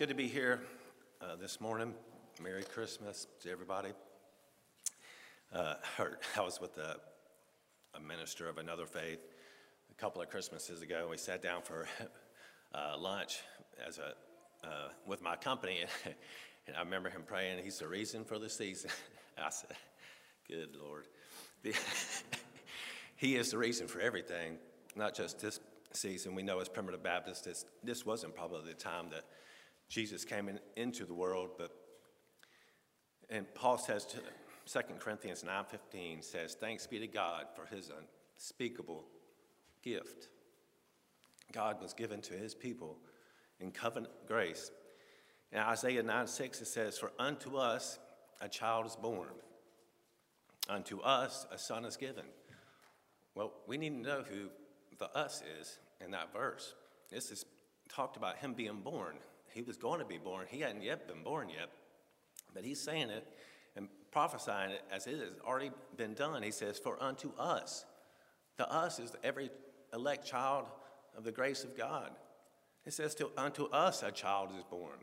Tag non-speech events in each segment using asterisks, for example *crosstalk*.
good to be here uh, this morning. Merry Christmas to everybody. Uh, *laughs* I was with a, a, minister of another faith a couple of Christmases ago. We sat down for *laughs* uh, lunch as a, uh, with my company, *laughs* and I remember him praying, He's the reason for the season. I said, Good Lord. he is the reason for everything, not just this season. We know as primitive Baptists, this, this wasn't probably the time that Jesus came in, into the world, but and Paul says to 2 Corinthians 9:15 says, "Thanks be to God for his unspeakable gift." God was given to his people in covenant grace. In Isaiah 9:6 it says, "For unto us a child is born, unto us a son is given." Well, we need to know who the us is in that verse. This is talked about him being born he was going to be born. He hadn't yet been born yet, but he's saying it and prophesying it as it has already been done. He says, For unto us, to us is every elect child of the grace of God. It says, to, Unto us a child is born.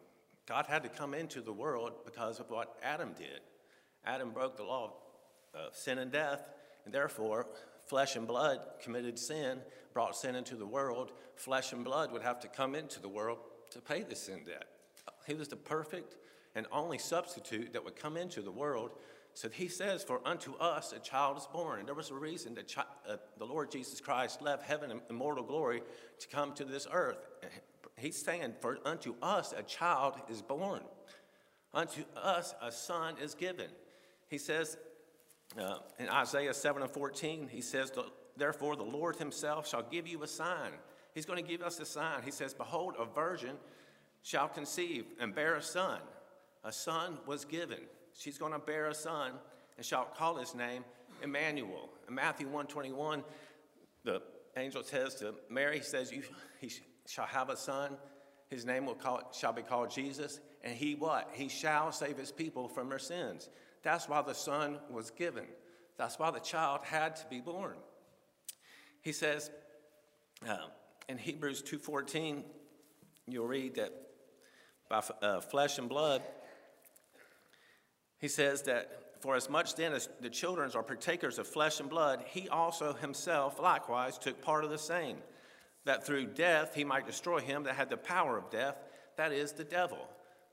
God had to come into the world because of what Adam did. Adam broke the law of sin and death, and therefore, flesh and blood committed sin, brought sin into the world. Flesh and blood would have to come into the world to pay the sin debt. He was the perfect and only substitute that would come into the world. So he says, For unto us a child is born. And there was a reason that chi- uh, the Lord Jesus Christ left heaven and immortal glory to come to this earth. He's saying, For unto us a child is born, unto us a son is given. He says uh, in Isaiah 7 and 14, he says, Therefore the Lord himself shall give you a sign. He's going to give us a sign. He says, Behold, a virgin shall conceive and bear a son. A son was given. She's going to bear a son and shall call his name Emmanuel. In Matthew 121, the angel says to Mary, he says, you, He shall have a son. His name will call, shall be called Jesus. And he what? He shall save his people from their sins. That's why the son was given. That's why the child had to be born. He says, uh, in Hebrews 2:14, you'll read that by uh, flesh and blood, he says that for as much then as the children are partakers of flesh and blood, he also himself likewise took part of the same, that through death he might destroy him that had the power of death, that is the devil.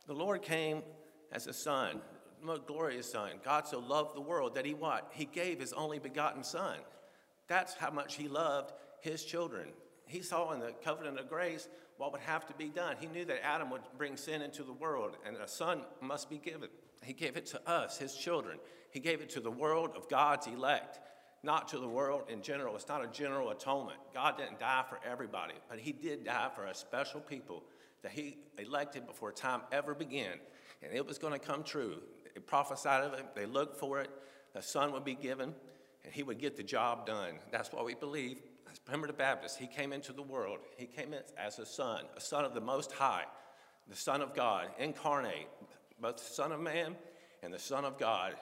The Lord came as a son, a glorious son. God so loved the world that he what? He gave his only begotten son. That's how much he loved his children he saw in the covenant of grace what would have to be done. He knew that Adam would bring sin into the world and a son must be given. He gave it to us, his children. He gave it to the world of God's elect, not to the world in general. It's not a general atonement. God didn't die for everybody, but he did die for a special people that he elected before time ever began. And it was going to come true. They prophesied of it, they looked for it. The son would be given, and he would get the job done. That's what we believe as primitive Baptist, he came into the world. He came in as a son, a son of the Most High, the Son of God, incarnate, both the Son of Man and the Son of God.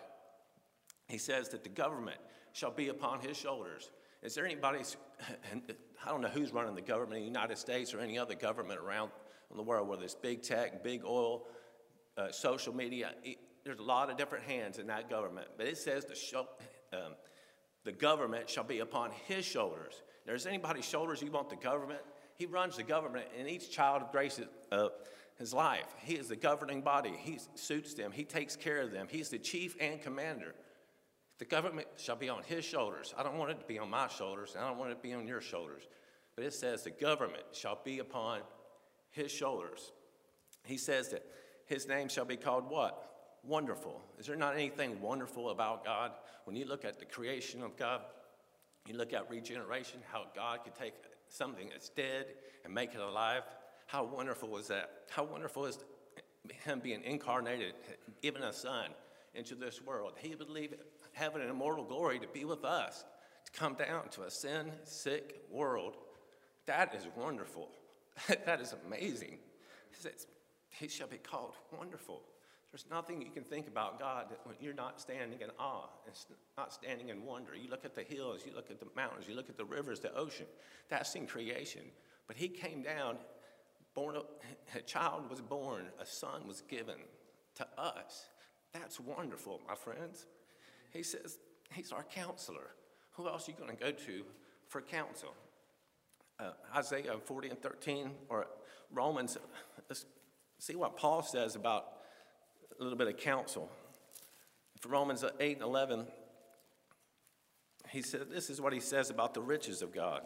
He says that the government shall be upon his shoulders. Is there anybody, *laughs* I don't know who's running the government in the United States or any other government around in the world, whether it's big tech, big oil, uh, social media. There's a lot of different hands in that government. But it says the, um, the government shall be upon his shoulders there's anybody's shoulders you want the government. He runs the government in each child of grace uh, his life. He is the governing body. He suits them. He takes care of them. He's the chief and commander. The government shall be on his shoulders. I don't want it to be on my shoulders. I don't want it to be on your shoulders. But it says the government shall be upon his shoulders. He says that his name shall be called what? Wonderful. Is there not anything wonderful about God? When you look at the creation of God, you look at regeneration, how God could take something that's dead and make it alive. How wonderful is that? How wonderful is Him being incarnated, giving a Son into this world? He would leave heaven and immortal glory to be with us, to come down to a sin sick world. That is wonderful. *laughs* that is amazing. He shall be called wonderful. There's nothing you can think about God that you're not standing in awe, it's not standing in wonder. You look at the hills, you look at the mountains, you look at the rivers, the ocean. That's in creation. But He came down born a, *laughs* a child was born, a son was given to us. That's wonderful, my friends. He says he's our counselor. Who else are you going to go to for counsel? Uh, Isaiah 40 and 13 or Romans. Let's see what Paul says about a little bit of counsel. For Romans 8 and 11, he said, This is what he says about the riches of God.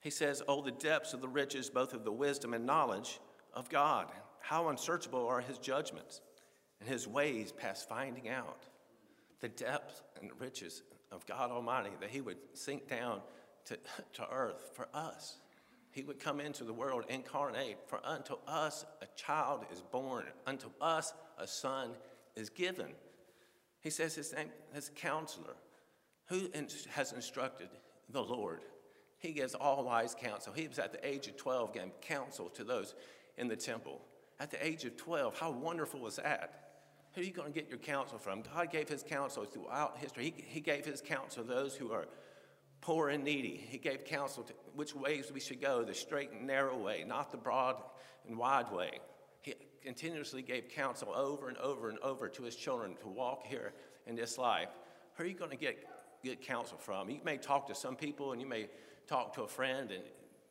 He says, Oh, the depths of the riches, both of the wisdom and knowledge of God. How unsearchable are his judgments, and his ways past finding out. The depth and riches of God Almighty, that he would sink down to, *laughs* to earth for us. He would come into the world, incarnate. For unto us a child is born, unto us a son is given. He says his name is counselor. Who has instructed the Lord? He gives all wise counsel. He was at the age of 12 giving counsel to those in the temple. At the age of 12, how wonderful was that? Who are you going to get your counsel from? God gave his counsel throughout history. He, he gave his counsel to those who are poor and needy. He gave counsel to which ways we should go, the straight and narrow way, not the broad and wide way. He continuously gave counsel over and over and over to his children to walk here in this life. Who are you going to get, good counsel from? You may talk to some people and you may talk to a friend and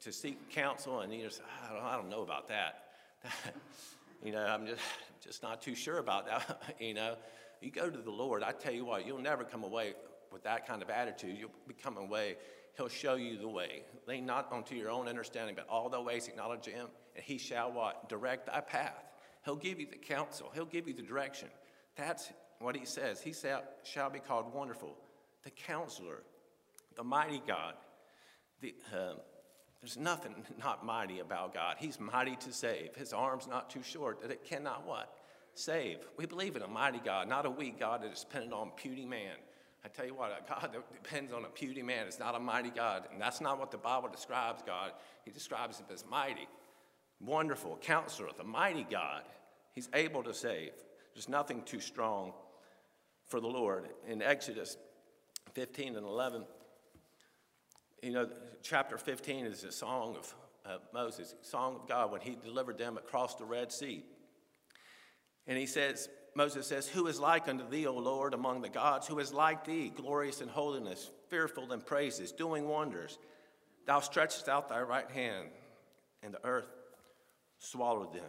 to seek counsel, and you just, I don't, I don't know about that. *laughs* you know, I'm just, just not too sure about that. *laughs* you know, you go to the Lord, I tell you what, you'll never come away with that kind of attitude. You'll become a way. He'll show you the way. Lean not onto your own understanding, but all the ways acknowledge Him, and He shall what? Direct thy path. He'll give you the counsel, He'll give you the direction. That's what He says. He shall be called wonderful, the counselor, the mighty God. The, uh, there's nothing *laughs* not mighty about God. He's mighty to save. His arm's not too short that it cannot what? Save. We believe in a mighty God, not a weak God that is dependent on puny man. I tell you what, a God that depends on a puny man is not a mighty God. And that's not what the Bible describes God. He describes him as mighty, wonderful, counselor, the mighty God. He's able to save. There's nothing too strong for the Lord. In Exodus 15 and 11, you know, chapter 15 is a song of uh, Moses, song of God when he delivered them across the Red Sea. And he says, Moses says, Who is like unto thee, O Lord, among the gods? Who is like thee, glorious in holiness, fearful in praises, doing wonders? Thou stretchest out thy right hand, and the earth swallowed them.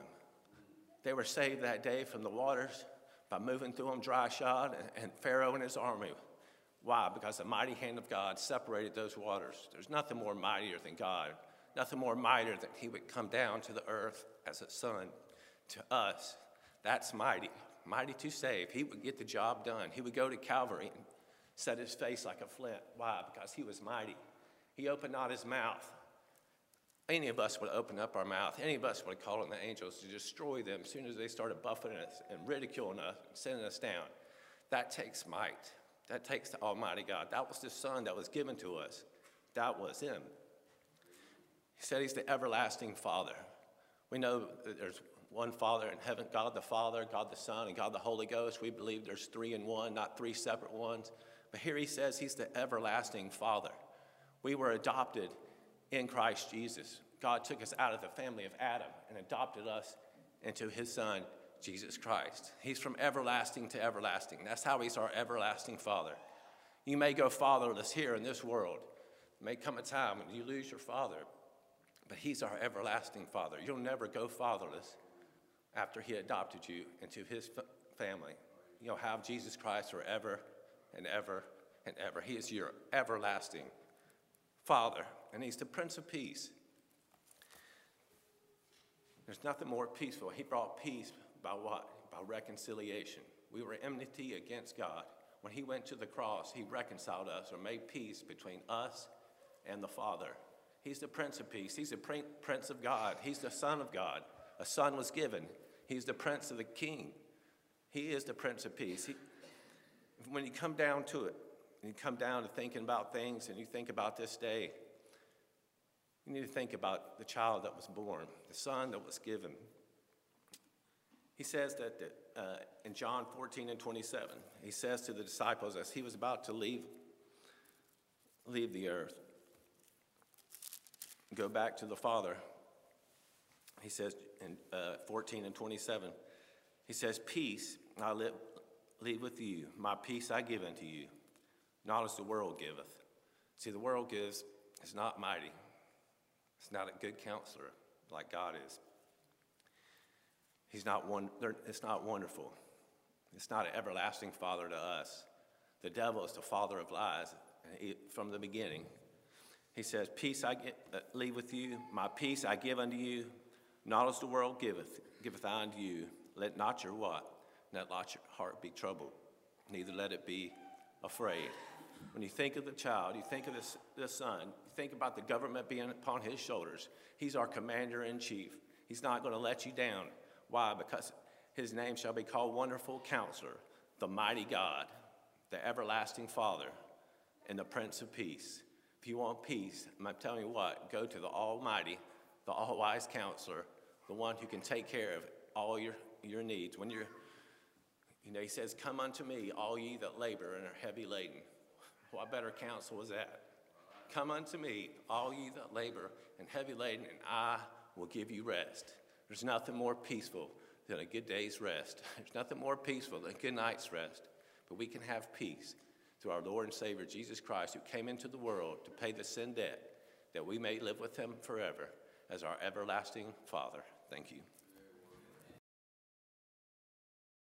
They were saved that day from the waters by moving through them dry shod, and Pharaoh and his army why? Because the mighty hand of God separated those waters. There's nothing more mightier than God, nothing more mightier than He would come down to the earth as a son to us. That's mighty, mighty to save. He would get the job done. He would go to Calvary and set his face like a flint. Why? Because He was mighty. He opened not His mouth. Any of us would open up our mouth. Any of us would call on the angels to destroy them as soon as they started buffeting us and ridiculing us and sending us down. That takes might. That takes the Almighty God. That was the Son that was given to us. That was Him. He said He's the everlasting Father. We know that there's one Father in heaven God the Father, God the Son, and God the Holy Ghost. We believe there's three in one, not three separate ones. But here He says He's the everlasting Father. We were adopted in Christ Jesus. God took us out of the family of Adam and adopted us into His Son, Jesus Christ. He's from everlasting to everlasting. That's how He's our everlasting Father. You may go fatherless here in this world. It may come a time when you lose your father, but He's our everlasting Father. You'll never go fatherless after He adopted you into His family. You'll have Jesus Christ forever and ever and ever. He is your everlasting Father, and He's the Prince of Peace. There's nothing more peaceful. He brought peace by what? By reconciliation. We were enmity against God. When He went to the cross, He reconciled us or made peace between us and the Father. He's the Prince of Peace. He's the Prince of God. He's the Son of God. A son was given. He's the Prince of the King. He is the Prince of Peace. He, when you come down to it, and you come down to thinking about things and you think about this day, you need to think about the child that was born, the son that was given, he says that uh, in John 14 and 27, he says to the disciples as he was about to leave, leave the earth, go back to the Father. He says in uh, 14 and 27, he says, Peace I live, leave with you, my peace I give unto you, not as the world giveth. See, the world gives is not mighty, it's not a good counselor like God is. He's not one, it's not wonderful. It's not an everlasting father to us. The devil is the father of lies he, from the beginning. He says, Peace I get, uh, leave with you, my peace I give unto you, not as the world giveth, giveth I unto you. Let not your what? Let not your heart be troubled, neither let it be afraid. When you think of the child, you think of this, the son, you think about the government being upon his shoulders. He's our commander in chief. He's not going to let you down. Why? Because his name shall be called Wonderful Counselor, the Mighty God, the Everlasting Father, and the Prince of Peace. If you want peace, I'm telling you what, go to the Almighty, the All Wise Counselor, the one who can take care of all your, your needs. When you're, you know, he says, Come unto me, all ye that labor and are heavy laden. What better counsel is that? Come unto me, all ye that labor and heavy laden, and I will give you rest. There's nothing more peaceful than a good day's rest. *laughs* There's nothing more peaceful than a good night's rest. But we can have peace through our Lord and Savior Jesus Christ, who came into the world to pay the sin debt that we may live with him forever as our everlasting Father. Thank you.